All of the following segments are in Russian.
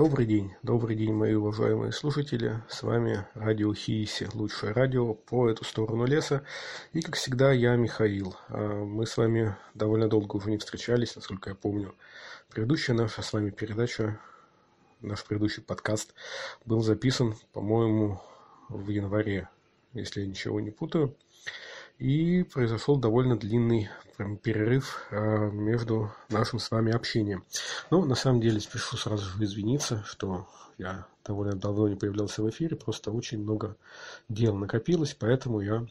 Добрый день, добрый день, мои уважаемые слушатели. С вами радио Хииси, лучшее радио по эту сторону леса. И, как всегда, я Михаил. А, мы с вами довольно долго уже не встречались, насколько я помню. Предыдущая наша с вами передача, наш предыдущий подкаст был записан, по-моему, в январе, если я ничего не путаю. И произошел довольно длинный прям, перерыв э, между нашим с вами общением. Ну, на самом деле, спешу сразу извиниться, что я довольно давно не появлялся в эфире, просто очень много дел накопилось, поэтому я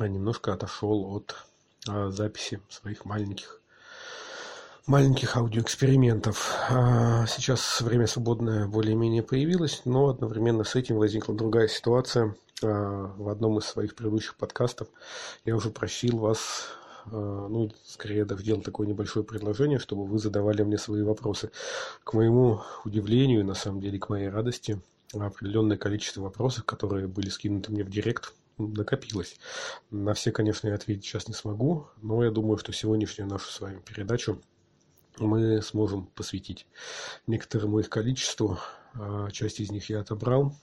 немножко отошел от э, записи своих маленьких маленьких аудиоэкспериментов. А, сейчас время свободное более-менее появилось, но одновременно с этим возникла другая ситуация. А, в одном из своих предыдущих подкастов я уже просил вас, а, ну, скорее даже делал такое небольшое предложение, чтобы вы задавали мне свои вопросы. К моему удивлению, на самом деле, к моей радости, определенное количество вопросов, которые были скинуты мне в директ, накопилось. На все, конечно, я ответить сейчас не смогу, но я думаю, что сегодняшнюю нашу с вами передачу мы сможем посвятить некоторому их количеству. А, часть из них я отобрал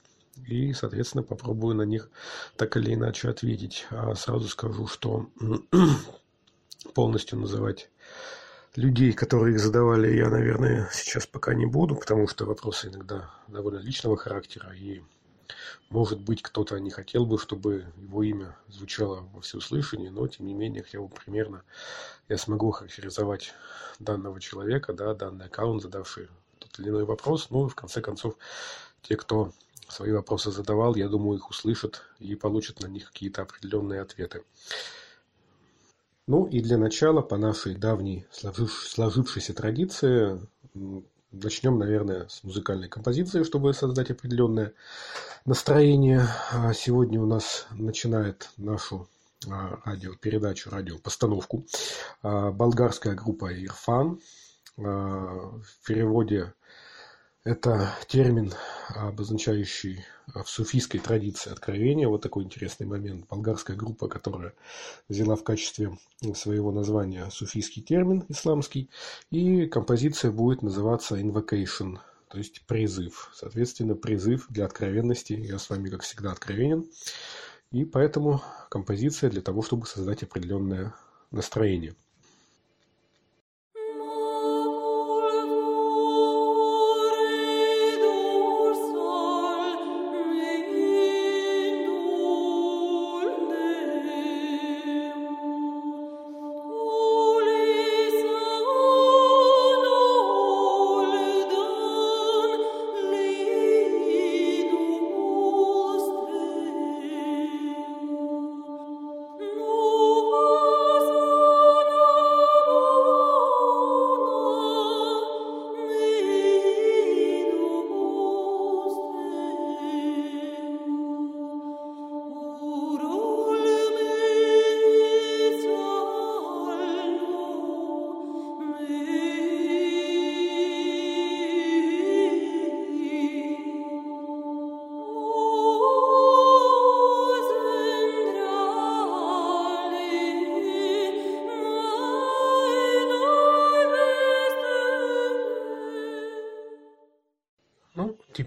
и, соответственно, попробую на них так или иначе ответить. А сразу скажу, что полностью называть людей, которые их задавали, я, наверное, сейчас пока не буду, потому что вопросы иногда довольно личного характера, и может быть, кто-то не хотел бы, чтобы его имя звучало во всеуслышании, но, тем не менее, хотя бы примерно я смогу характеризовать данного человека, да, данный аккаунт, задавший тот или иной вопрос. Ну, в конце концов, те, кто свои вопросы задавал, я думаю, их услышат и получат на них какие-то определенные ответы. Ну и для начала, по нашей давней сложившейся традиции, начнем, наверное, с музыкальной композиции, чтобы создать определенное настроение. А сегодня у нас начинает нашу а, радиопередачу, радиопостановку а, болгарская группа Ирфан. В переводе это термин, обозначающий в суфийской традиции откровения. Вот такой интересный момент. Болгарская группа, которая взяла в качестве своего названия суфийский термин исламский. И композиция будет называться Invocation, то есть призыв. Соответственно, призыв для откровенности. Я с вами, как всегда, откровенен. И поэтому композиция для того, чтобы создать определенное настроение.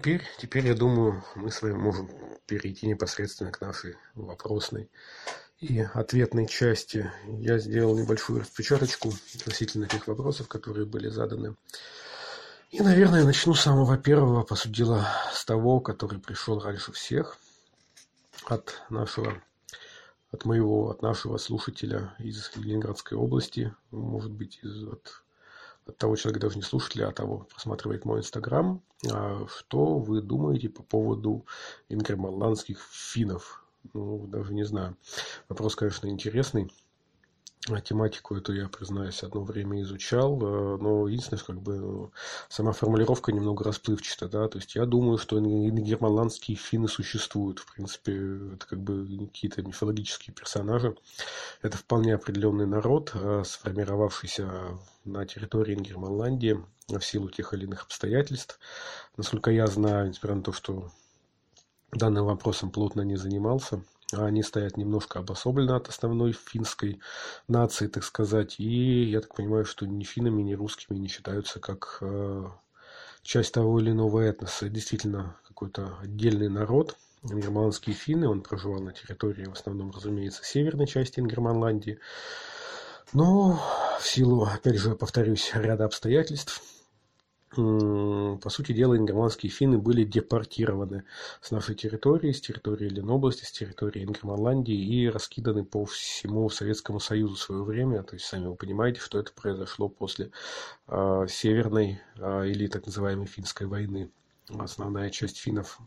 Теперь, теперь, я думаю, мы с вами можем перейти непосредственно к нашей вопросной и ответной части. Я сделал небольшую распечаточку относительно тех вопросов, которые были заданы. И, наверное, начну с самого первого, по сути дела, с того, который пришел раньше всех, от нашего, от моего, от нашего слушателя из Ленинградской области, может быть, из, от того человека, даже не слушателя, а того просматривает мой инстаграм. А что вы думаете по поводу ингерманландских финнов? Ну, даже не знаю. Вопрос, конечно, интересный. Тематику эту я, признаюсь, одно время изучал, э, но единственное, как бы сама формулировка немного расплывчата, да, то есть я думаю, что германландские финны существуют, в принципе, это как бы какие-то мифологические персонажи, это вполне определенный народ, э, сформировавшийся на территории Германландии в силу тех или иных обстоятельств. Насколько я знаю, несмотря на то, что данным вопросом плотно не занимался, они стоят немножко обособленно от основной финской нации, так сказать. И я так понимаю, что ни финнами, ни русскими не считаются как э, часть того или иного этноса, действительно какой-то отдельный народ, ингерманские финны, он проживал на территории, в основном, разумеется, северной части Ингерманландии, но в силу, опять же, повторюсь, ряда обстоятельств, по сути дела, ингерманские финны были депортированы с нашей территории, с территории Ленобласти, с территории Ингерманландии и раскиданы по всему Советскому Союзу в свое время. То есть, сами вы понимаете, что это произошло после э, Северной э, или так называемой Финской войны. Основная часть финнов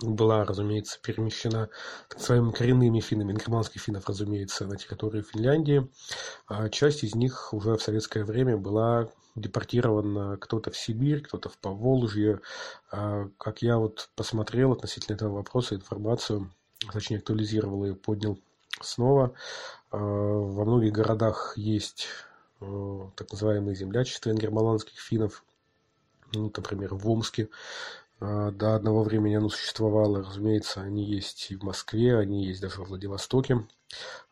была, разумеется, перемещена так называемыми коренными финнами, германских финнов, разумеется, на территорию Финляндии. А часть из них уже в советское время была депортирована кто-то в Сибирь, кто-то в Поволжье. А, как я вот посмотрел относительно этого вопроса информацию, точнее актуализировал ее, поднял снова. А, во многих городах есть а, так называемые землячества ингермаландских финнов, ну, например, в Омске до одного времени оно существовало, разумеется, они есть и в Москве, они есть даже во Владивостоке.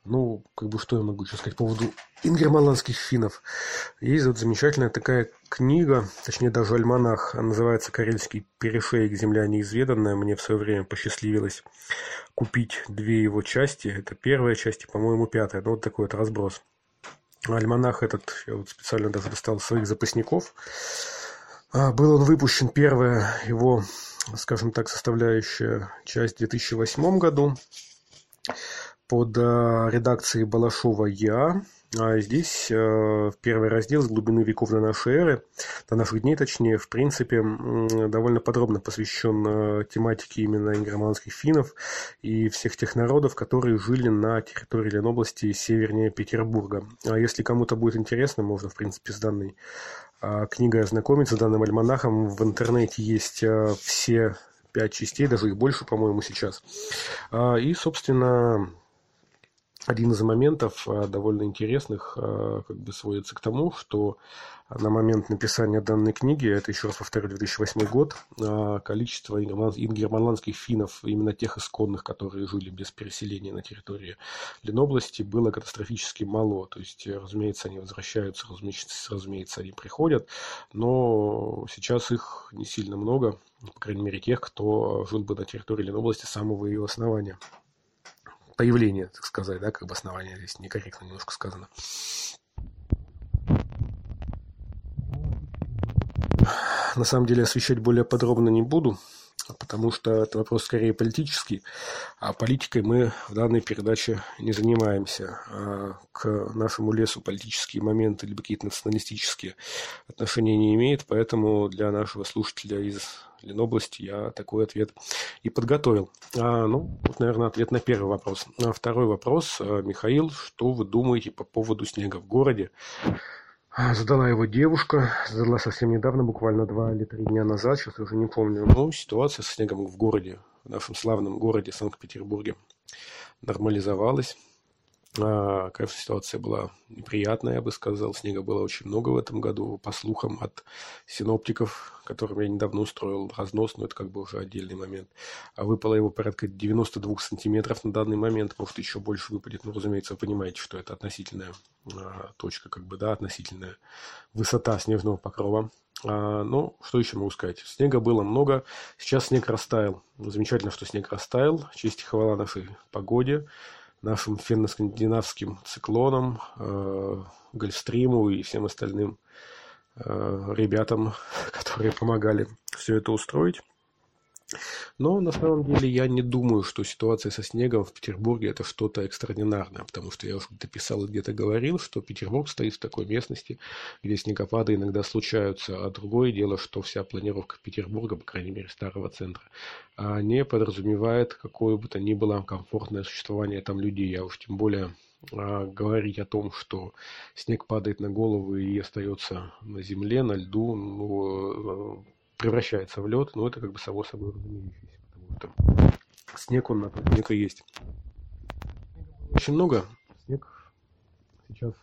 Ну, как бы что я могу еще сказать по поводу ингерманландских финнов. Есть вот замечательная такая книга, точнее даже альманах, называется «Карельский перешеек. Земля неизведанная». Мне в свое время посчастливилось купить две его части. Это первая часть и, по-моему, пятая. Ну, вот такой вот разброс. Альманах этот я вот специально даже достал своих запасников. А, был он выпущен, первая его, скажем так, составляющая часть в 2008 году под а, редакцией Балашова Я. А здесь э, первый раздел с глубины веков до нашей эры, до наших дней точнее, в принципе, довольно подробно посвящен э, тематике именно ингерманских финнов и всех тех народов, которые жили на территории Ленобласти севернее Петербурга. А если кому-то будет интересно, можно, в принципе, с данной а, книгой ознакомиться, данным альманахом. В интернете есть э, все пять частей, даже их больше, по-моему, сейчас. А, и, собственно, один из моментов а, довольно интересных а, как бы сводится к тому, что на момент написания данной книги, это еще раз повторю, 2008 год, а, количество ингерманландских финнов, именно тех исконных, которые жили без переселения на территории Ленобласти, было катастрофически мало. То есть, разумеется, они возвращаются, разумеется, разумеется, они приходят, но сейчас их не сильно много, по крайней мере, тех, кто жил бы на территории Ленобласти с самого ее основания появление, так сказать, да, как бы основание здесь некорректно немножко сказано. На самом деле освещать более подробно не буду, потому что это вопрос скорее политический, а политикой мы в данной передаче не занимаемся. А к нашему лесу политические моменты либо какие-то националистические отношения не имеет, поэтому для нашего слушателя из Ленобласти я такой ответ и подготовил. А, ну, вот, наверное, ответ на первый вопрос. А второй вопрос. А, Михаил, что вы думаете по поводу снега в городе? А, задала его девушка, задала совсем недавно, буквально два или три дня назад, сейчас уже не помню. Ну, ситуация со снегом в городе, в нашем славном городе Санкт-Петербурге нормализовалась. А, конечно, ситуация была неприятная, я бы сказал. Снега было очень много в этом году. По слухам от синоптиков, которым я недавно устроил разнос, но это как бы уже отдельный момент. А выпало его порядка 92 сантиметров на данный момент. Может, еще больше выпадет. Ну, разумеется, вы понимаете, что это относительная а, точка, как бы, да, относительная высота снежного покрова. А, ну, что еще могу сказать? Снега было много. Сейчас снег растаял. Замечательно, что снег растаял. Честь и хвала нашей погоде нашим финно-скандинавским циклонам, э, Гольфстриму и всем остальным э, ребятам, которые помогали все это устроить. Но на самом деле я не думаю, что ситуация со снегом в Петербурге это что-то экстраординарное, потому что я уже где-то писал и где-то говорил, что Петербург стоит в такой местности, где снегопады иногда случаются, а другое дело, что вся планировка Петербурга, по крайней мере старого центра, а, не подразумевает какое бы то ни было комфортное существование там людей. Я уж тем более а, говорить о том, что снег падает на голову и остается на земле, на льду, ну, превращается в лед, но это как бы само собой разумеющееся, потому что снег он снег есть. Очень много. Снег сейчас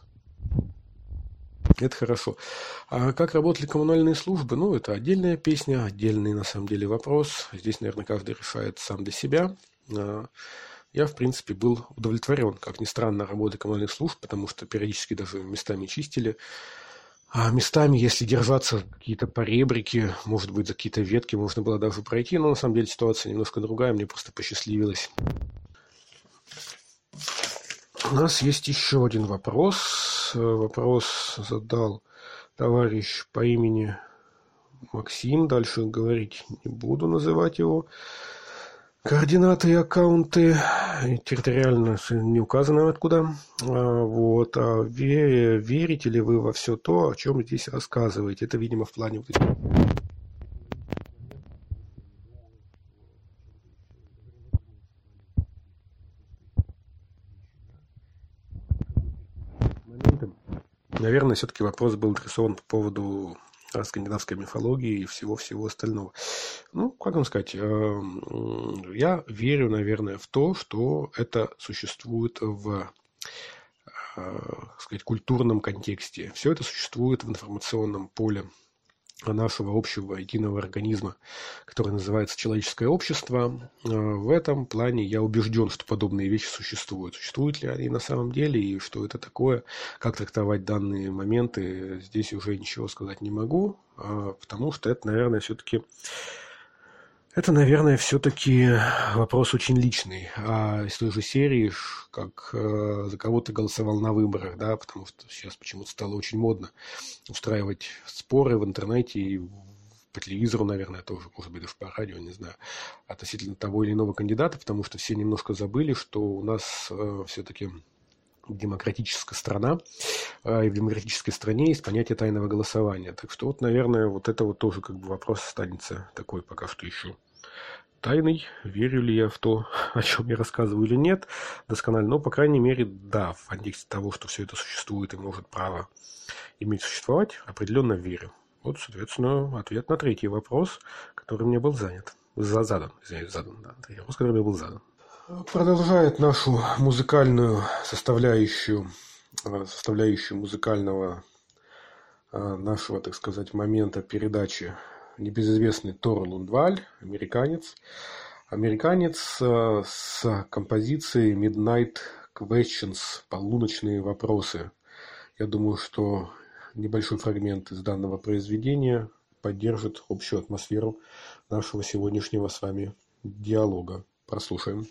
это хорошо. А как работали коммунальные службы? Ну, это отдельная песня, отдельный на самом деле вопрос. Здесь, наверное, каждый решает сам для себя. А, я, в принципе, был удовлетворен, как ни странно, работой коммунальных служб, потому что периодически даже местами чистили А местами, если держаться какие-то поребрики, может быть, за какие-то ветки можно было даже пройти, но на самом деле ситуация немножко другая, мне просто посчастливилось. У нас есть еще один вопрос. Вопрос задал товарищ по имени Максим. Дальше говорить не буду, называть его. Координаты и аккаунты территориально не указаны откуда. А, вот. А верите ли вы во все то, о чем здесь рассказываете? Это, видимо, в плане вот этих Наверное, все-таки вопрос был адресован по поводу скандинавской мифологии и всего-всего остального. Ну, как вам сказать, эм, я верю, наверное, в то, что это существует в э, сказать, культурном контексте. Все это существует в информационном поле нашего общего единого организма, который называется человеческое общество. Э, в этом плане я убежден, что подобные вещи существуют. Существуют ли они на самом деле и что это такое, как трактовать данные моменты, здесь уже ничего сказать не могу, а, потому что это, наверное, все-таки это, наверное, все-таки вопрос очень личный. А из той же серии, как э, за кого ты голосовал на выборах, да, потому что сейчас почему-то стало очень модно устраивать споры в интернете и по телевизору, наверное, тоже, может быть, даже по радио, не знаю, относительно того или иного кандидата, потому что все немножко забыли, что у нас э, все-таки демократическая страна, э, и в демократической стране есть понятие тайного голосования. Так что вот, наверное, вот это вот тоже как бы вопрос останется такой пока что еще тайный. Верю ли я в то, о чем я рассказываю или нет, досконально. Но, по крайней мере, да, в контексте того, что все это существует и может право иметь существовать, определенно верю. Вот, соответственно, ответ на третий вопрос, который мне был занят. Задан, извиняюсь, задан, да. Третий вопрос, который мне был задан. Продолжает нашу музыкальную составляющую, э, составляющую музыкального э, нашего, так сказать, момента передачи небезызвестный Тор Лундваль, американец. Американец э, с композицией Midnight Questions, полуночные вопросы. Я думаю, что небольшой фрагмент из данного произведения поддержит общую атмосферу нашего сегодняшнего с вами диалога. Прослушаем.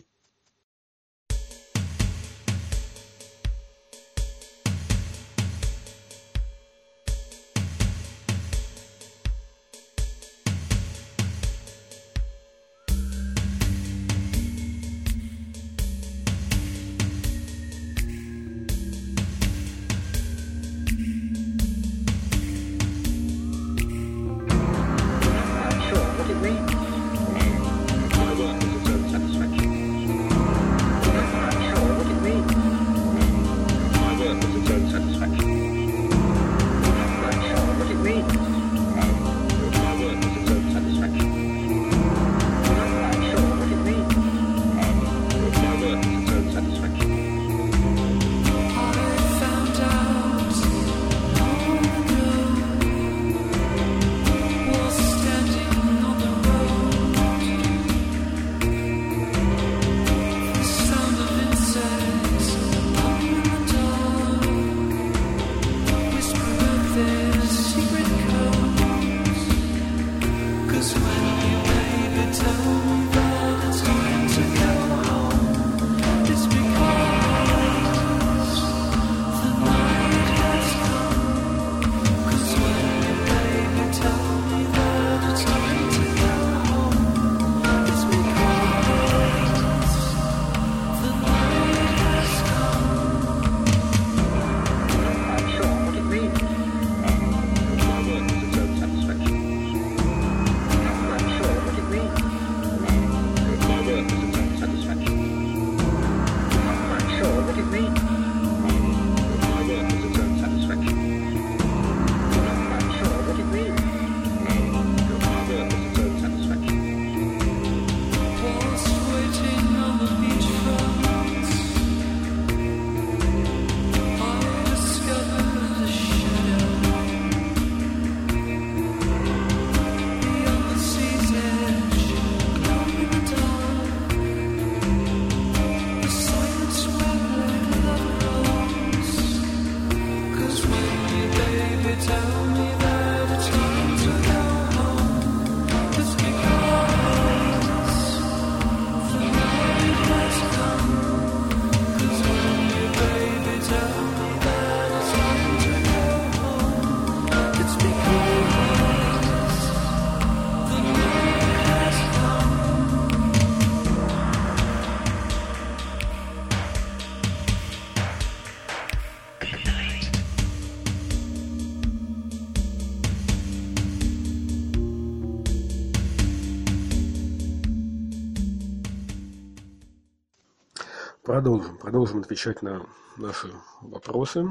Продолжим. Отвечать на наши вопросы,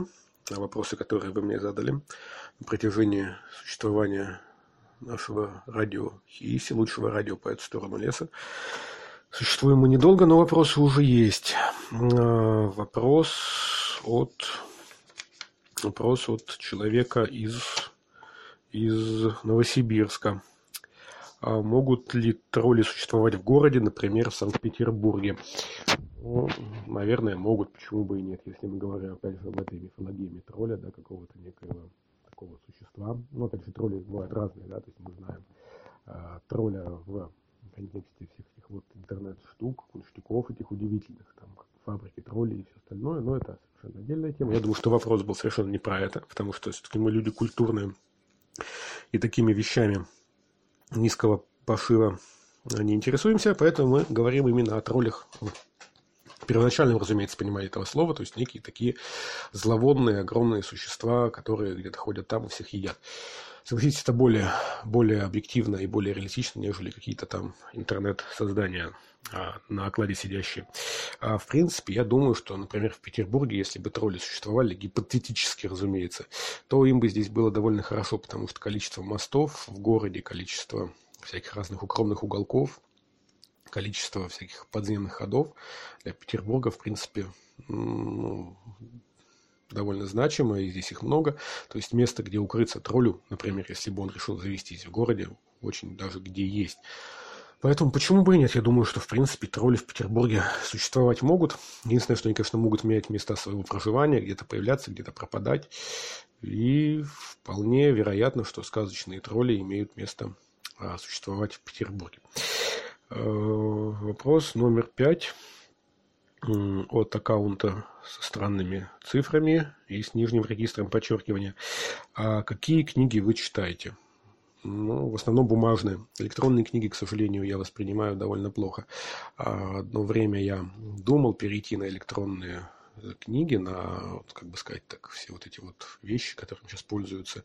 на вопросы, которые вы мне задали на протяжении существования нашего радио Хииси, лучшего радио по эту сторону леса. Существуем мы недолго, но вопросы уже есть. А, вопрос от, вопрос от человека из, из Новосибирска. А могут ли тролли существовать в городе, например, в Санкт-Петербурге? Ну, наверное, могут, почему бы и нет, если мы говорим, опять же, об этой мифологии тролля, да, какого-то некого такого существа. Ну, опять же, тролли бывают разные, да, то есть мы знаем э, тролля в контексте всех этих вот интернет-штук, кунштюков этих удивительных, там, фабрики троллей и все остальное, но это совершенно отдельная тема. Я думаю, что вопрос был совершенно не про это, потому что все-таки мы люди культурные и такими вещами низкого пошива не интересуемся, поэтому мы говорим именно о троллях в первоначальном, разумеется, понимании этого слова, то есть некие такие зловонные, огромные существа, которые где-то ходят там и всех едят. Согласитесь, это более, более объективно и более реалистично, нежели какие-то там интернет-создания а, на окладе сидящие. А, в принципе, я думаю, что, например, в Петербурге, если бы тролли существовали, гипотетически, разумеется, то им бы здесь было довольно хорошо, потому что количество мостов в городе, количество всяких разных укромных уголков, количество всяких подземных ходов для Петербурга, в принципе, ну, довольно значимо, и здесь их много. То есть место, где укрыться троллю, например, если бы он решил завестись в городе, очень даже где есть. Поэтому почему бы и нет? Я думаю, что в принципе тролли в Петербурге существовать могут. Единственное, что они, конечно, могут менять места своего проживания, где-то появляться, где-то пропадать. И вполне вероятно, что сказочные тролли имеют место а, существовать в Петербурге. Э, вопрос номер пять от аккаунта со странными цифрами и с нижним регистром подчеркивания. А какие книги вы читаете? Ну, в основном бумажные. Электронные книги, к сожалению, я воспринимаю довольно плохо. А одно время я думал перейти на электронные книги, на, как бы сказать так, все вот эти вот вещи, которыми сейчас пользуются.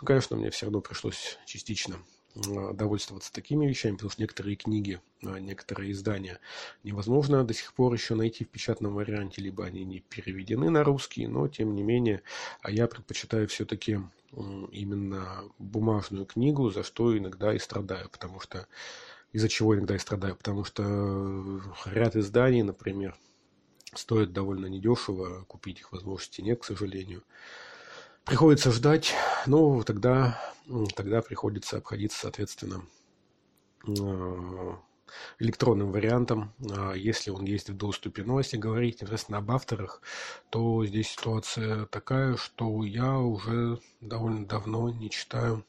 Ну, конечно, мне все равно пришлось частично Э, довольствоваться такими вещами, потому что некоторые книги, э, некоторые издания невозможно до сих пор еще найти в печатном варианте, либо они не переведены на русский, но тем не менее, а я предпочитаю все-таки именно бумажную книгу, за что иногда и страдаю, потому что из-за чего иногда и страдаю, потому что э, ряд изданий, например, стоит довольно недешево, купить их возможности нет, к сожалению. Приходится ждать, ну, тогда, тогда приходится обходиться, соответственно, э, электронным вариантом, а если он есть в доступе. Но если говорить непосредственно об авторах, то здесь ситуация такая, что я уже довольно давно не читаю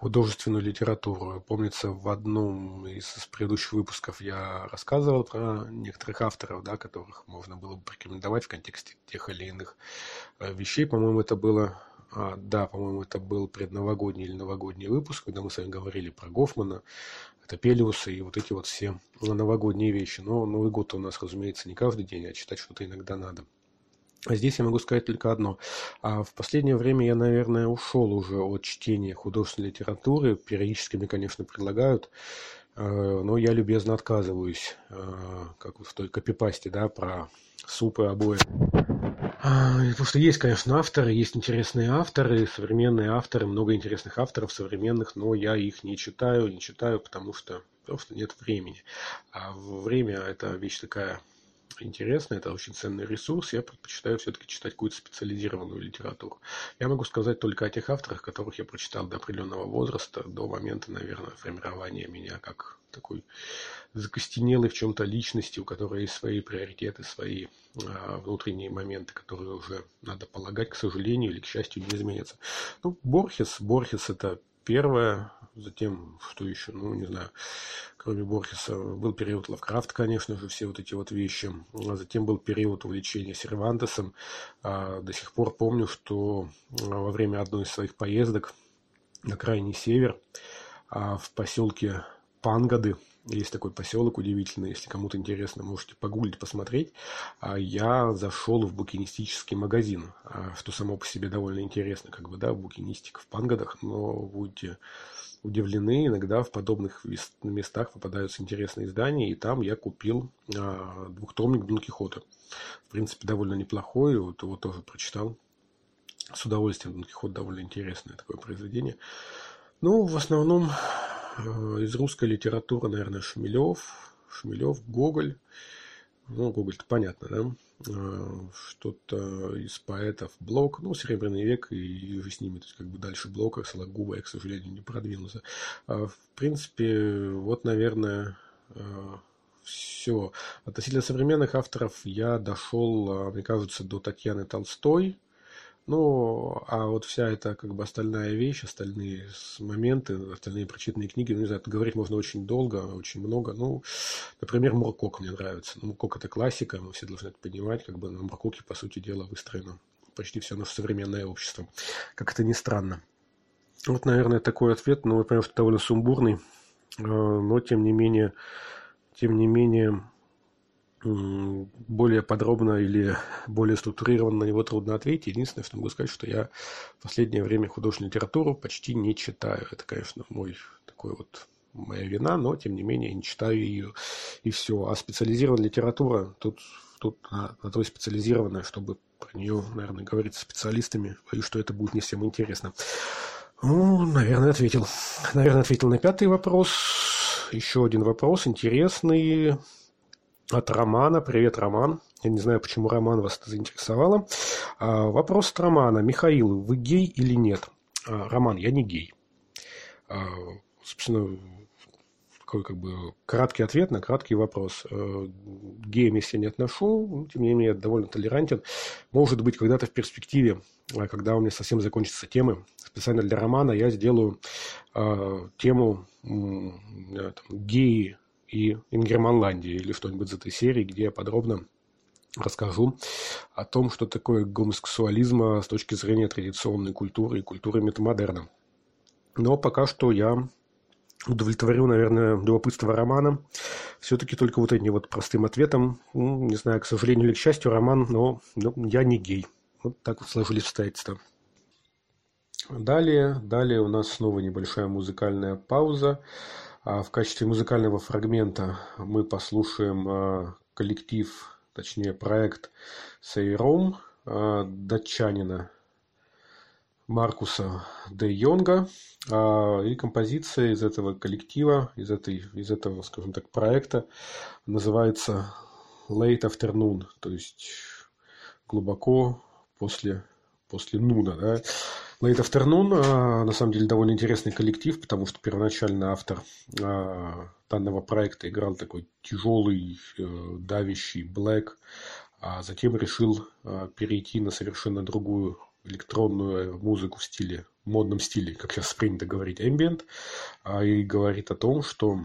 художественную литературу. Помнится, в одном из предыдущих выпусков я рассказывал про некоторых авторов, да, которых можно было бы порекомендовать в контексте тех или иных э, вещей. По-моему, это было а, да, по-моему, это был предновогодний или новогодний выпуск, когда мы с вами говорили про Гофмана, Топелиуса и вот эти вот все новогодние вещи. Но Новый год у нас, разумеется, не каждый день, а читать что-то иногда надо. А здесь я могу сказать только одно. А в последнее время я, наверное, ушел уже от чтения художественной литературы. Периодически мне, конечно, предлагают, э, но я любезно отказываюсь, э, как в той копипасте, да, про супы обои. А, потому что есть, конечно, авторы, есть интересные авторы, современные авторы, много интересных авторов современных, но я их не читаю, не читаю, потому что просто нет времени. А время – это вещь такая интересно, это очень ценный ресурс, я предпочитаю все-таки читать какую-то специализированную литературу. Я могу сказать только о тех авторах, которых я прочитал до определенного возраста, до момента, наверное, формирования меня как такой закостенелой в чем-то личности, у которой есть свои приоритеты, свои а, внутренние моменты, которые уже надо полагать, к сожалению или к счастью, не изменятся. Ну, Борхес, Борхес это первое, затем, что еще, ну, не знаю, кроме Борхеса, был период Лавкрафт, конечно же, все вот эти вот вещи. А затем был период увлечения Сервантесом. А, до сих пор помню, что а, во время одной из своих поездок на крайний север в поселке Пангады, есть такой поселок удивительный, если кому-то интересно, можете погуглить, посмотреть. Я зашел в букинистический магазин, что само по себе довольно интересно, как бы, да, букинистика в Пангадах, но будете удивлены. Иногда в подобных местах попадаются интересные издания, и там я купил а, двухтомник Дон Кихота. В принципе, довольно неплохой, вот его тоже прочитал. С удовольствием Дон Кихот довольно интересное такое произведение. Ну, в основном э, из русской литературы, наверное, Шмелев, Шмелев, Гоголь. Ну, Гоголь-то понятно, да? Э, что-то из поэтов Блок, ну, Серебряный век и, и с ними, то есть, как бы дальше Блока, Сологуба я, к сожалению, не продвинулся. А, в принципе, вот, наверное, э, все. Относительно современных авторов я дошел, мне кажется, до Татьяны Толстой, ну, а вот вся эта как бы остальная вещь, остальные моменты, остальные прочитанные книги, ну, не знаю, говорить можно очень долго, очень много. Ну, например, Муркок мне нравится. Ну, Муркок это классика, мы все должны это понимать, как бы на Муркоке, по сути дела, выстроено почти все наше современное общество. Как это ни странно. Вот, наверное, такой ответ, ну, например, что довольно сумбурный, э, но тем не менее, тем не менее, более подробно или более структурированно на него трудно ответить. Единственное, что могу сказать, что я в последнее время художественную литературу почти не читаю. Это, конечно, мой такой вот моя вина, но тем не менее не читаю ее и все. А специализированная литература тут, тут на, на то и специализированная, чтобы про нее, наверное, говорить с специалистами. Боюсь, что это будет не всем интересно. Ну, наверное, ответил. Наверное, ответил на пятый вопрос. Еще один вопрос интересный от Романа. Привет, Роман. Я не знаю, почему Роман вас это заинтересовало. А, вопрос от Романа. Михаил, вы гей или нет? А, Роман, я не гей. А, собственно, такой как бы краткий ответ на краткий вопрос. А, геем я себя не отношу, но, тем не менее, я довольно толерантен. Может быть, когда-то в перспективе, когда у меня совсем закончатся темы, специально для романа я сделаю тему э, там, геи и Ингерманландии или что-нибудь из этой серии, где я подробно расскажу о том, что такое гомосексуализм с точки зрения традиционной культуры и культуры метамодерна. Но пока что я удовлетворю, наверное, любопытство романа. Все-таки только вот этим вот простым ответом. Ну, не знаю, к сожалению или к счастью, роман, но, но я не гей. Вот так вот сложились обстоятельства. Далее, далее у нас снова небольшая музыкальная пауза. А в качестве музыкального фрагмента мы послушаем а, коллектив, точнее проект Сейром а, датчанина Маркуса де Йонга и композиция из этого коллектива, из, этой, из этого, скажем так, проекта называется Late Afternoon, то есть глубоко после, после нуна. Да? Late Afternoon, а, на самом деле, довольно интересный коллектив, потому что первоначально автор а, данного проекта играл такой тяжелый, э, давящий блэк, а затем решил а, перейти на совершенно другую электронную музыку в стиле, модном стиле, как сейчас принято говорить, ambient, и говорит о том, что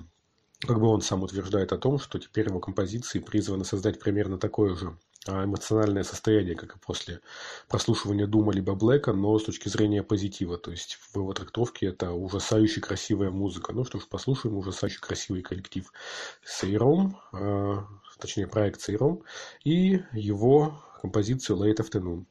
как бы он сам утверждает о том, что теперь его композиции призваны создать примерно такое же эмоциональное состояние, как и после прослушивания Дума либо Блэка, но с точки зрения позитива. То есть в его трактовке это ужасающе красивая музыка. Ну что ж, послушаем ужасающе красивый коллектив Сейром, а, точнее проект Сейром, и его композицию Late Afternoon.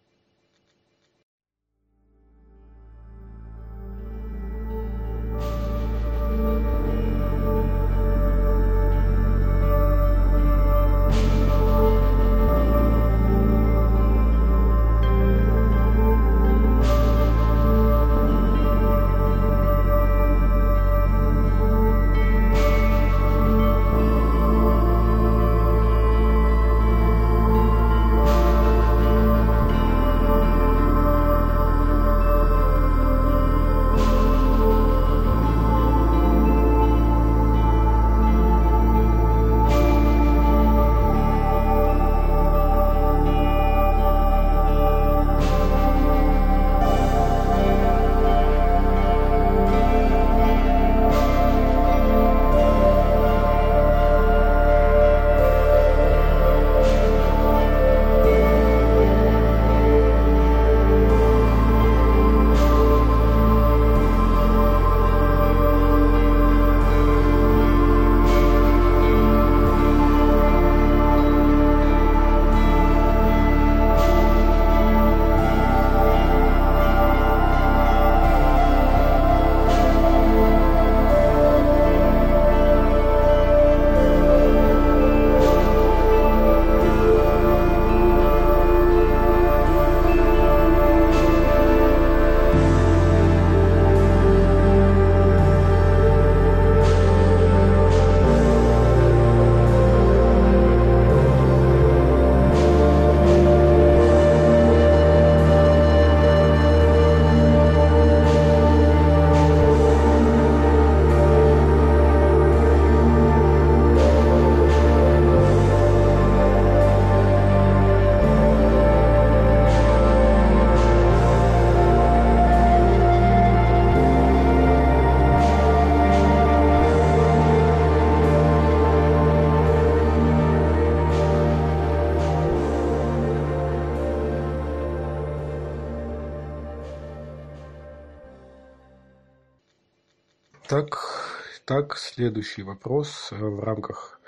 Следующий вопрос э, в рамках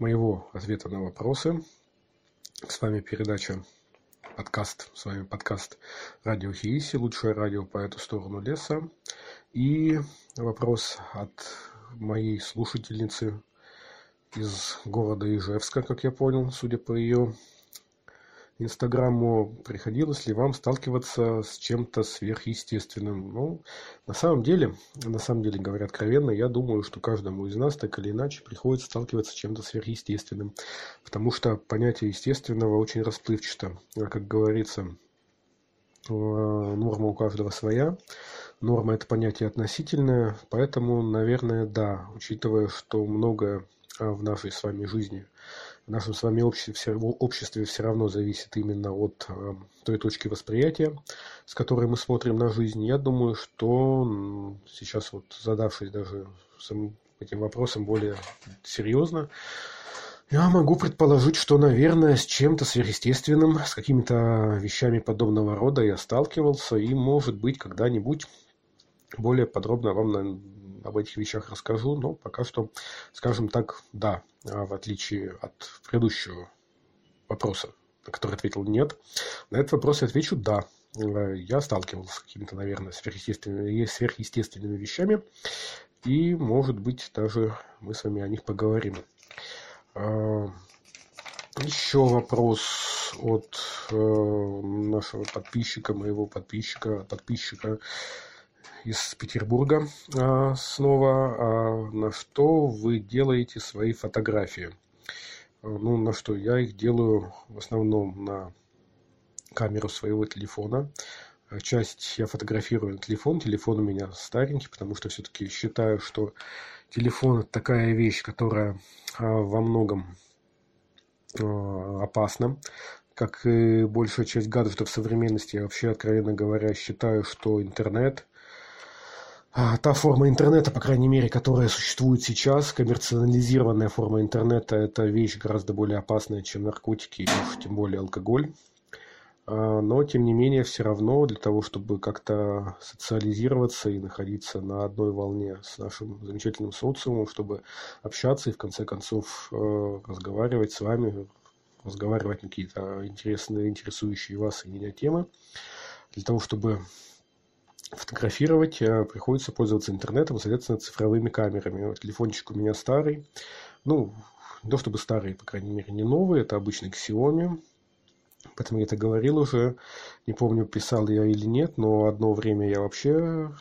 моего ответа на вопросы. С вами передача подкаст, с вами подкаст Радио Хииси, лучшее радио по эту сторону леса. И вопрос от моей слушательницы из города Ижевска, как я понял, судя по ее Инстаграму, приходилось ли вам сталкиваться с чем-то сверхъестественным? Ну, на самом деле, на самом деле, говоря откровенно, я думаю, что каждому из нас так или иначе приходится сталкиваться с чем-то сверхъестественным, потому что понятие естественного очень расплывчато. А как говорится, э, норма у каждого своя. Норма – это понятие относительное, поэтому, наверное, да, учитывая, что многое а, в нашей с вами жизни – в нашем с вами обществе все, обществе все равно зависит именно от э, той точки восприятия, с которой мы смотрим на жизнь. Я думаю, что сейчас вот задавшись даже этим вопросом более серьезно, я могу предположить, что, наверное, с чем-то сверхъестественным, с какими-то вещами подобного рода я сталкивался, и, может быть, когда-нибудь более подробно вам об этих вещах расскажу, но пока что, скажем так, да, а в отличие от предыдущего вопроса, на который ответил нет, на этот вопрос я отвечу да. Я сталкивался с какими-то, наверное, сверхъестественными, сверхъестественными вещами, и, может быть, даже мы с вами о них поговорим. А, еще вопрос от э, нашего подписчика, моего подписчика, подписчика из Петербурга а, снова. А на что вы делаете свои фотографии? Ну, на что? Я их делаю в основном на камеру своего телефона. Часть я фотографирую на телефон. Телефон у меня старенький, потому что все-таки считаю, что телефон это такая вещь, которая а, во многом а, опасна. Как и большая часть гаджетов современности, я вообще, откровенно говоря, считаю, что интернет а, та форма интернета, по крайней мере, которая существует сейчас, коммерциализированная форма интернета, это вещь гораздо более опасная, чем наркотики, и уж тем более алкоголь. А, но, тем не менее, все равно для того, чтобы как-то социализироваться и находиться на одной волне с нашим замечательным социумом, чтобы общаться и, в конце концов, э, разговаривать с вами, разговаривать на какие-то интересные, интересующие вас и меня темы, для того, чтобы фотографировать э, приходится пользоваться интернетом, соответственно, цифровыми камерами. Вот телефончик у меня старый. Ну, не то чтобы старый, по крайней мере, не новый. Это обычный Xiaomi. Поэтому я это говорил уже. Не помню, писал я или нет, но одно время я вообще,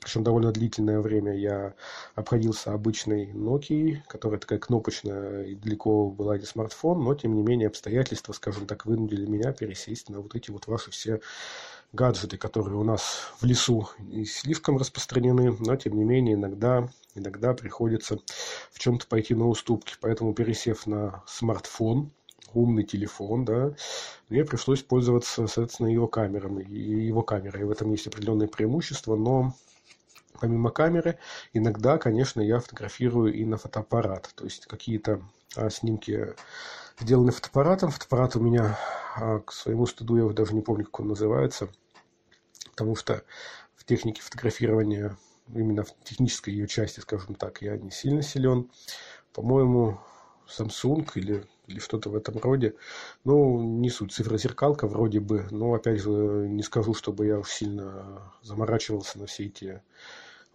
причем довольно длительное время, я обходился обычной Nokia, которая такая кнопочная и далеко была не смартфон, но тем не менее обстоятельства, скажем так, вынудили меня пересесть на вот эти вот ваши все гаджеты, которые у нас в лесу не слишком распространены, но тем не менее иногда, иногда приходится в чем-то пойти на уступки. Поэтому пересев на смартфон, умный телефон, да, мне пришлось пользоваться, соответственно, его камерами, и его камерой. В этом есть определенные преимущества, но помимо камеры, иногда, конечно, я фотографирую и на фотоаппарат. То есть какие-то а, снимки сделаны фотоаппаратом. Фотоаппарат у меня, а, к своему стыду, я даже не помню, как он называется, потому что в технике фотографирования, именно в технической ее части, скажем так, я не сильно силен. По-моему, Samsung или, или что-то в этом роде. Ну, не суть, цифрозеркалка вроде бы, но, опять же, не скажу, чтобы я уж сильно заморачивался на все эти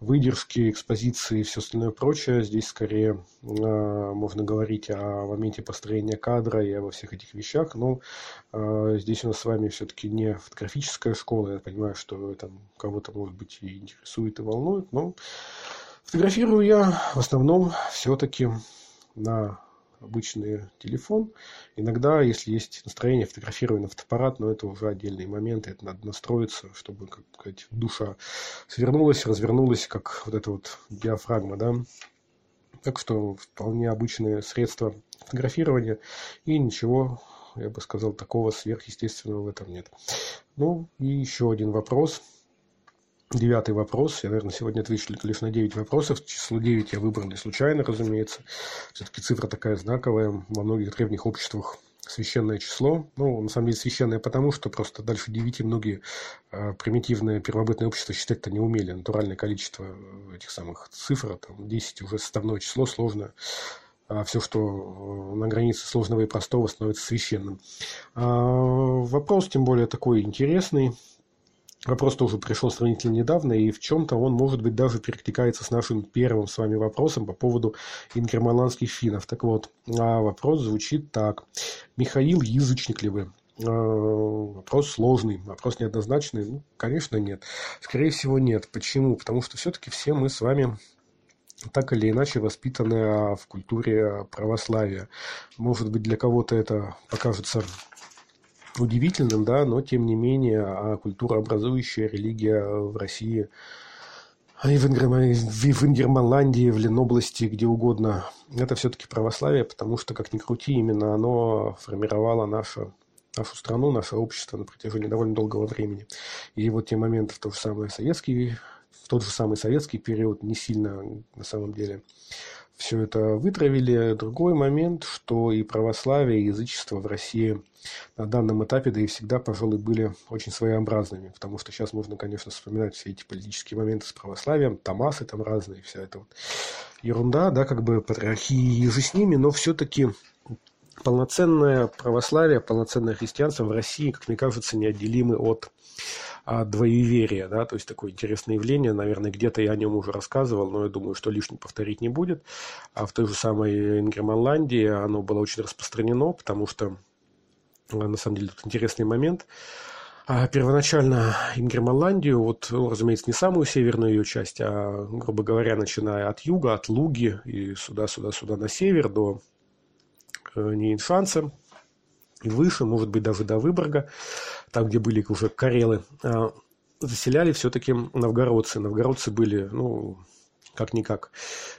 выдержки, экспозиции и все остальное прочее. Здесь скорее э, можно говорить о моменте построения кадра и обо всех этих вещах. Но э, здесь у нас с вами все-таки не фотографическая школа. Я понимаю, что это кого-то, может быть, и интересует, и волнует. Но фотографирую я в основном все-таки на обычный телефон. Иногда, если есть настроение, фотографирую на фотоаппарат, но это уже отдельные моменты, это надо настроиться, чтобы, как сказать, душа свернулась, развернулась, как вот эта вот диафрагма, да. Так что вполне обычные средства фотографирования и ничего, я бы сказал, такого сверхъестественного в этом нет. Ну и еще один вопрос – Девятый вопрос. Я, наверное, сегодня отвечу лишь на 9 вопросов. Число 9 я выбрал не случайно, разумеется. Все-таки цифра такая знаковая. Во многих древних обществах священное число. Ну, на самом деле, священное потому, что просто дальше 9 многие э, примитивные первобытные общества считать-то не умели. Натуральное количество этих самых цифр, там 10 уже составное число, сложно. А все, что на границе сложного и простого, становится священным. А, вопрос, тем более, такой интересный. Вопрос тоже пришел сравнительно недавно, и в чем-то он, может быть, даже перекликается с нашим первым с вами вопросом по поводу ингерманландских финнов. Так вот, а вопрос звучит так. Михаил, язычник ли вы? А, вопрос сложный, вопрос неоднозначный. Ну, конечно, нет. Скорее всего, нет. Почему? Потому что все-таки все мы с вами так или иначе воспитаны в культуре православия. Может быть, для кого-то это покажется удивительным, да, но тем не менее а культурообразующая религия в России и в, в Ингерманландии, в Ленобласти, где угодно, это все-таки православие, потому что, как ни крути, именно оно формировало наше, нашу страну, наше общество на протяжении довольно долгого времени. И вот те моменты в тот же самый советский, в тот же самый советский период не сильно на самом деле все это вытравили. Другой момент, что и православие, и язычество в России на данном этапе, да и всегда, пожалуй, были очень своеобразными, потому что сейчас можно, конечно, вспоминать все эти политические моменты с православием, Томасы там разные, вся эта вот ерунда, да, как бы патриархии и же с ними, но все-таки полноценное православие, полноценное христианство в России, как мне кажется, неотделимы от а, двоеверия, да, то есть такое интересное явление, наверное, где-то я о нем уже рассказывал, но я думаю, что лишним повторить не будет. А в той же самой Ингерманландии оно было очень распространено, потому что, а, на самом деле, тут интересный момент. А первоначально Ингерманландию, вот, ну, разумеется, не самую северную ее часть, а, грубо говоря, начиная от юга, от Луги и сюда-сюда-сюда на север до э, Нейншанса, и выше, может быть, даже до Выборга, там, где были уже карелы, а, заселяли все-таки новгородцы. Новгородцы были, ну, как-никак,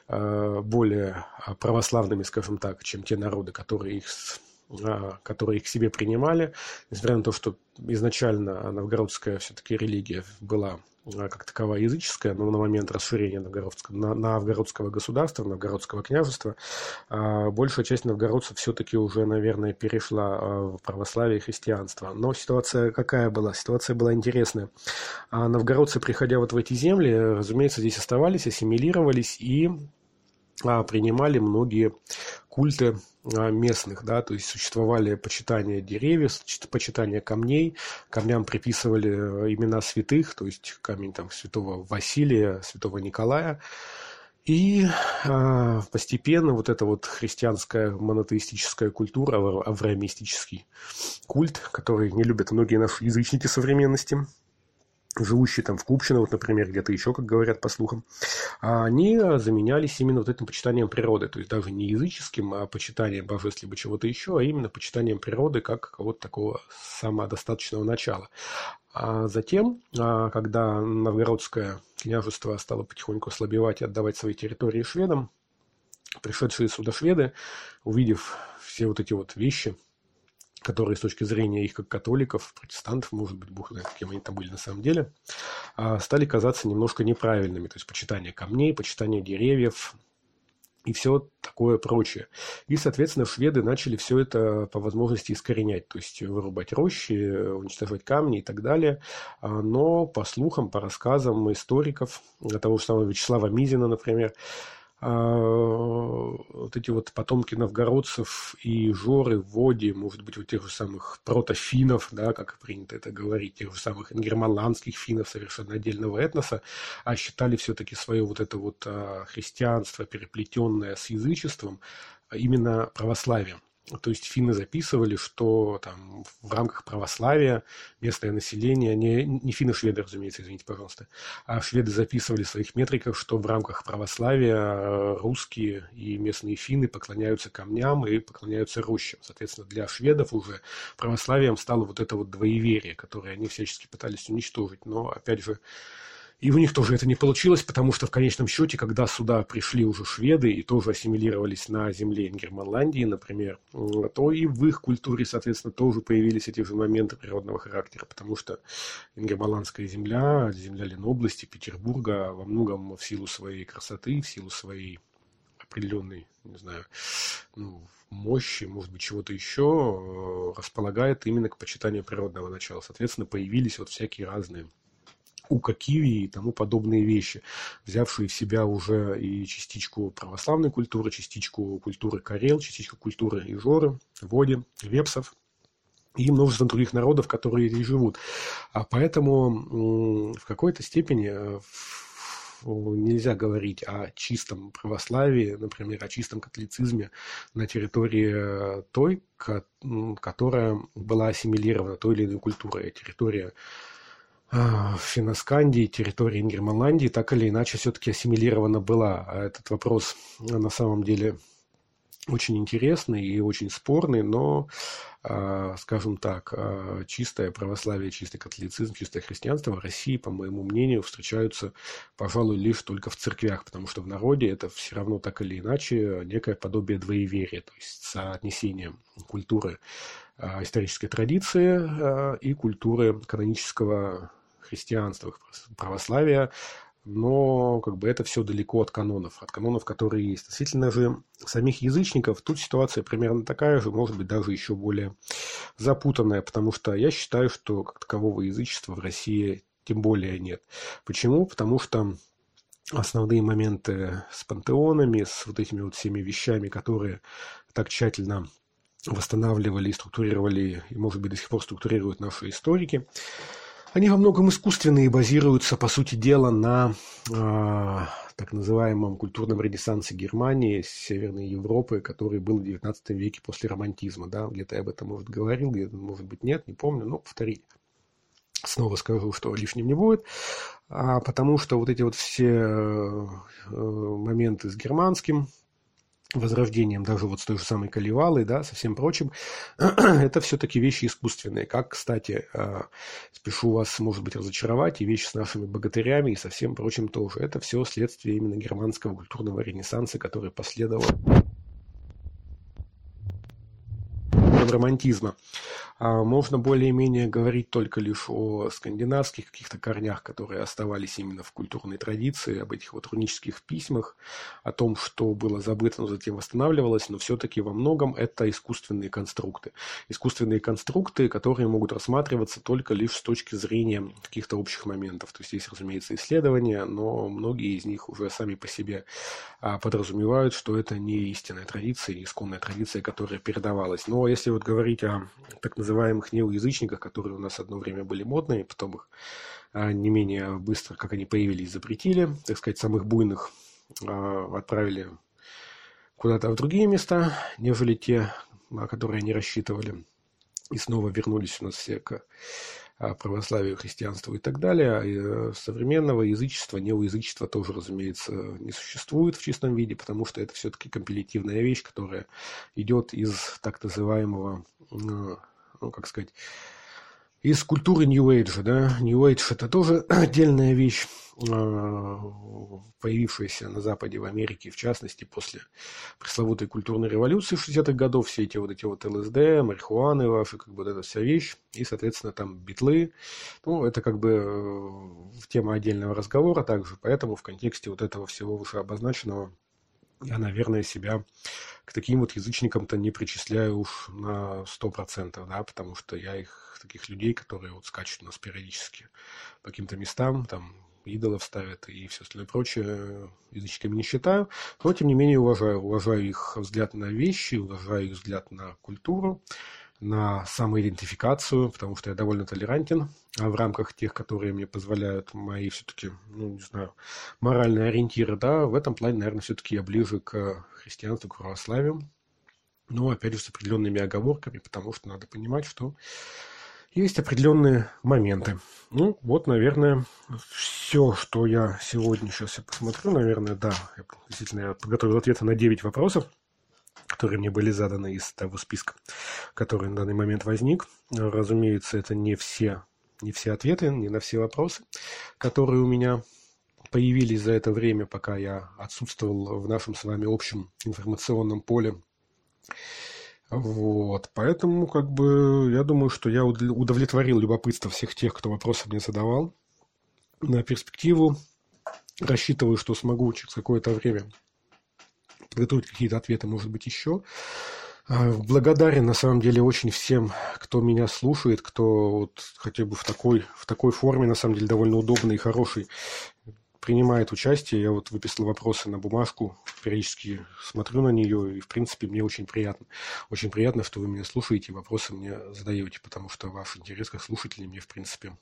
а, более православными, скажем так, чем те народы, которые их а, которые их себе принимали, несмотря на то, что изначально новгородская все-таки религия была а, как таковая языческая, но на момент расширения новгородского, на, новгородского государства, новгородского княжества, а, большая часть новгородцев все-таки уже, наверное, перешла в православие и христианство. Но ситуация какая была? Ситуация была интересная. Новгородцы, приходя вот в эти земли, разумеется, здесь оставались, ассимилировались и принимали многие культы а, местных, да, то есть существовали почитания деревьев, почитания камней, камням приписывали э, имена святых, то есть камень там святого Василия, святого Николая, и э, постепенно вот эта вот христианская монотеистическая культура, авраамистический культ, который не любят многие наши язычники современности, живущие там в Купчино, вот, например, где-то еще, как говорят по слухам, они заменялись именно вот этим почитанием природы, то есть даже не языческим, а почитанием божеств либо чего-то еще, а именно почитанием природы как какого-то такого самодостаточного начала. А затем, а, когда новгородское княжество стало потихоньку ослабевать и отдавать свои территории шведам, пришедшие сюда шведы, увидев все вот эти вот вещи, которые с точки зрения их как католиков, протестантов, может быть, бог знает, кем они там были на самом деле, а, стали казаться немножко неправильными. То есть почитание камней, почитание деревьев, и все такое прочее. И, соответственно, шведы начали все это по возможности искоренять, то есть вырубать рощи, уничтожать камни и так далее. А, но по слухам, по рассказам историков, того же самого Вячеслава Мизина, например, вот эти вот потомки новгородцев и Жоры, Води, может быть, вот тех же самых протофинов, да, как принято это говорить, тех же самых ингерманландских финнов совершенно отдельного этноса, а считали все-таки свое вот это вот а, христианство, переплетенное с язычеством, именно православием. То есть финны записывали, что там в рамках православия местное население, не, не финны-шведы, разумеется, извините, пожалуйста, а шведы записывали в своих метриках, что в рамках православия э, русские и местные финны поклоняются камням и поклоняются рощам. Соответственно, для шведов уже православием стало вот это вот двоеверие, которое они всячески пытались уничтожить. Но, опять же, и у них тоже это не получилось, потому что в конечном счете, когда сюда пришли уже шведы и тоже ассимилировались на земле Ингерманландии, например, то и в их культуре, соответственно, тоже появились эти же моменты природного характера, потому что Ингерманландская земля, земля Ленобласти, Петербурга, во многом в силу своей красоты, в силу своей определенной, не знаю, ну, мощи, может быть, чего-то еще, э, располагает именно к почитанию природного начала. Соответственно, появились вот всякие разные ука киви и тому подобные вещи, взявшие в себя уже и частичку православной культуры, частичку культуры Карел, частичку культуры Ижоры, Води, Вепсов, и множество других народов, которые здесь живут. А поэтому в какой-то степени э, нельзя говорить о чистом православии, например, о чистом католицизме на территории э, той, которая была ассимилирована той или иной культурой. Территория э, Финоскандии, территории Ингерманландии так или иначе все-таки ассимилирована была. А этот вопрос на самом деле очень интересный и очень спорный, но, а, скажем так, а, чистое православие, чистый католицизм, чистое христианство в России, по моему мнению, встречаются, пожалуй, лишь только в церквях, потому что в народе это все равно так или иначе некое подобие двоеверия, то есть соотнесение культуры а, исторической традиции и культуры канонического христианства, православия, но как бы это все далеко от канонов, от канонов, которые есть. Относительно же самих язычников, тут ситуация примерно такая же, может быть, даже еще более запутанная, потому что я считаю, что как такового язычества в России тем более нет. Почему? Потому что основные моменты с пантеонами, с вот этими вот всеми вещами, которые так тщательно восстанавливали и структурировали, и, может быть, до сих пор структурируют наши историки, они во многом искусственные и базируются, по сути дела, на э, так называемом культурном ренессансе Германии, Северной Европы, который был в XIX веке после романтизма. Да? Где-то я об этом, может, говорил, где-то, может быть, нет, не помню, но повторить. Снова скажу, что лишним не будет, а потому что вот эти вот все э, моменты с германским возрождением даже вот с той же самой Каливалой, да, со всем прочим, это все-таки вещи искусственные. Как, кстати, а, спешу вас, может быть, разочаровать, и вещи с нашими богатырями и со всем прочим тоже. Это все следствие именно германского культурного ренессанса, который последовал романтизма. А можно более-менее говорить только лишь о скандинавских каких-то корнях, которые оставались именно в культурной традиции, об этих вот рунических письмах, о том, что было забыто, но затем восстанавливалось, но все-таки во многом это искусственные конструкты. Искусственные конструкты, которые могут рассматриваться только лишь с точки зрения каких-то общих моментов. То есть есть, разумеется, исследования, но многие из них уже сами по себе а, подразумевают, что это не истинная традиция, не исконная традиция, которая передавалась. Но если вот говорить о так называемых неоязычниках, которые у нас одно время были модные, потом их а, не менее быстро, как они появились, запретили. Так сказать, самых буйных а, отправили куда-то в другие места, нежели те, на которые они рассчитывали. И снова вернулись у нас все к православию, христианству и так далее. Э, современного язычества, неоязычества тоже, разумеется, не существует в чистом виде, потому что это все-таки компилятивная вещь, которая идет из так называемого ну, как сказать, из культуры New Age, да, New Age это тоже отдельная вещь, а, появившаяся на Западе, в Америке, в частности, после пресловутой культурной революции 60-х годов, все эти вот эти вот ЛСД, марихуаны ваши, как бы вот эта вся вещь, и, соответственно, там битлы, ну, это как бы э, тема отдельного разговора также, поэтому в контексте вот этого всего вышеобозначенного я, наверное, себя к таким вот язычникам-то не причисляю уж на сто процентов, да, потому что я их, таких людей, которые вот скачут у нас периодически по каким-то местам, там, идолов ставят и все остальное прочее, язычниками не считаю, но, тем не менее, уважаю, уважаю их взгляд на вещи, уважаю их взгляд на культуру, на самоидентификацию, потому что я довольно толерантен а в рамках тех, которые мне позволяют мои все-таки, ну, не знаю, моральные ориентиры, да, в этом плане, наверное, все-таки я ближе к христианству, к православию. Но, опять же, с определенными оговорками, потому что надо понимать, что есть определенные моменты. Ну, вот, наверное, все, что я сегодня сейчас я посмотрю, наверное, да, я, действительно, я подготовил ответы на 9 вопросов которые мне были заданы из того списка, который на данный момент возник. Разумеется, это не все, не все ответы, не на все вопросы, которые у меня появились за это время, пока я отсутствовал в нашем с вами общем информационном поле. Вот, поэтому, как бы, я думаю, что я удовлетворил любопытство всех тех, кто вопросы мне задавал. На перспективу рассчитываю, что смогу через какое-то время подготовить какие-то ответы, может быть, еще. А, благодарен, на самом деле, очень всем, кто меня слушает, кто вот хотя бы в такой, в такой форме, на самом деле, довольно удобный и хороший, принимает участие. Я вот выписал вопросы на бумажку, периодически смотрю на нее, и, в принципе, мне очень приятно. Очень приятно, что вы меня слушаете, вопросы мне задаете, потому что ваш интерес как слушателей мне, в принципе,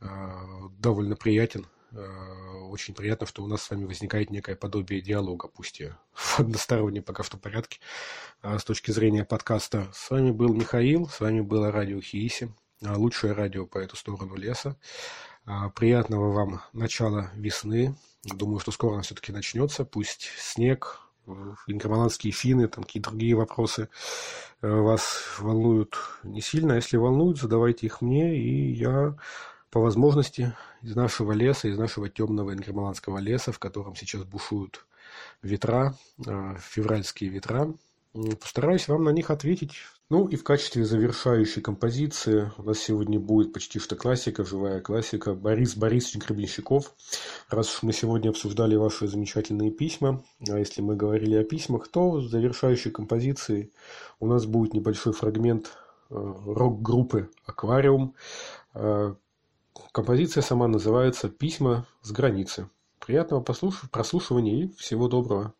а, довольно приятен. А, очень приятно, что у нас с вами возникает некое подобие диалога, пусть и в одностороннем пока что порядке, а, с точки зрения подкаста. С вами был Михаил, с вами было радио Хииси, лучшее радио по эту сторону леса. А, приятного вам начала весны. Думаю, что скоро она все-таки начнется. Пусть снег, инкромаланские фины, там какие-то другие вопросы э, вас волнуют не сильно. Если волнуют, задавайте их мне, и я по возможности из нашего леса, из нашего темного инкромаланского леса, в котором сейчас бушуют ветра, э, февральские ветра, постараюсь вам на них ответить ну и в качестве завершающей композиции у нас сегодня будет почти что классика, живая классика Борис Борисович Гребенщиков. Раз уж мы сегодня обсуждали ваши замечательные письма, а если мы говорили о письмах, то в завершающей композиции у нас будет небольшой фрагмент э, рок-группы «Аквариум». Композиция сама называется «Письма с границы». Приятного прослушивания и всего доброго.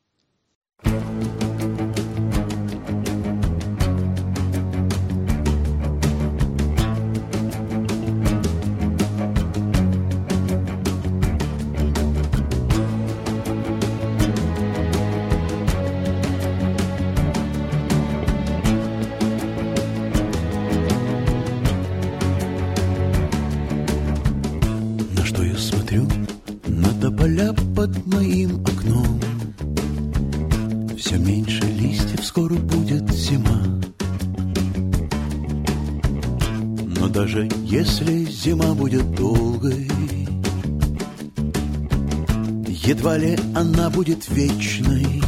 Будет вечной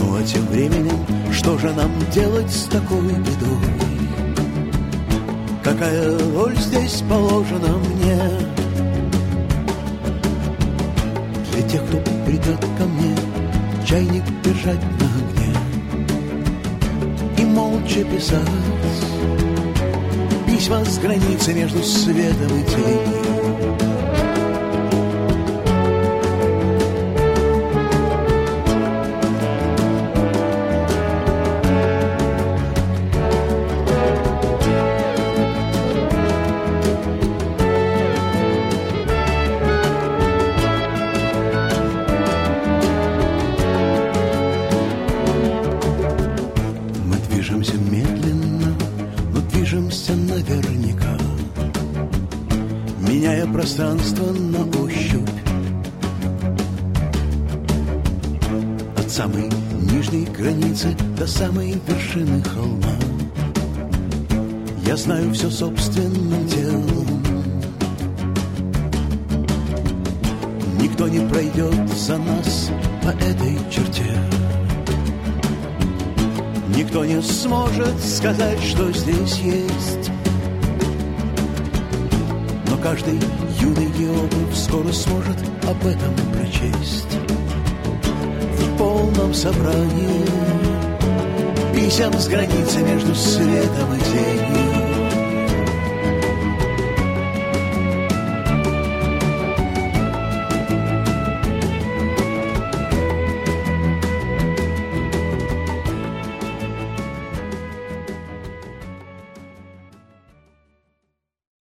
Ну а тем временем, что же нам делать с такой бедой? Какая роль здесь положена мне? Для тех, кто придет ко мне Чайник держать на огне И молча писать письма с границы между светом и тенью. Самой вершины холма. Я знаю все собственным телом Никто не пройдет за нас по этой черте. Никто не сможет сказать, что здесь есть. Но каждый Юный географ скоро сможет об этом прочесть. В полном собрании Писем с границы между светом и тенью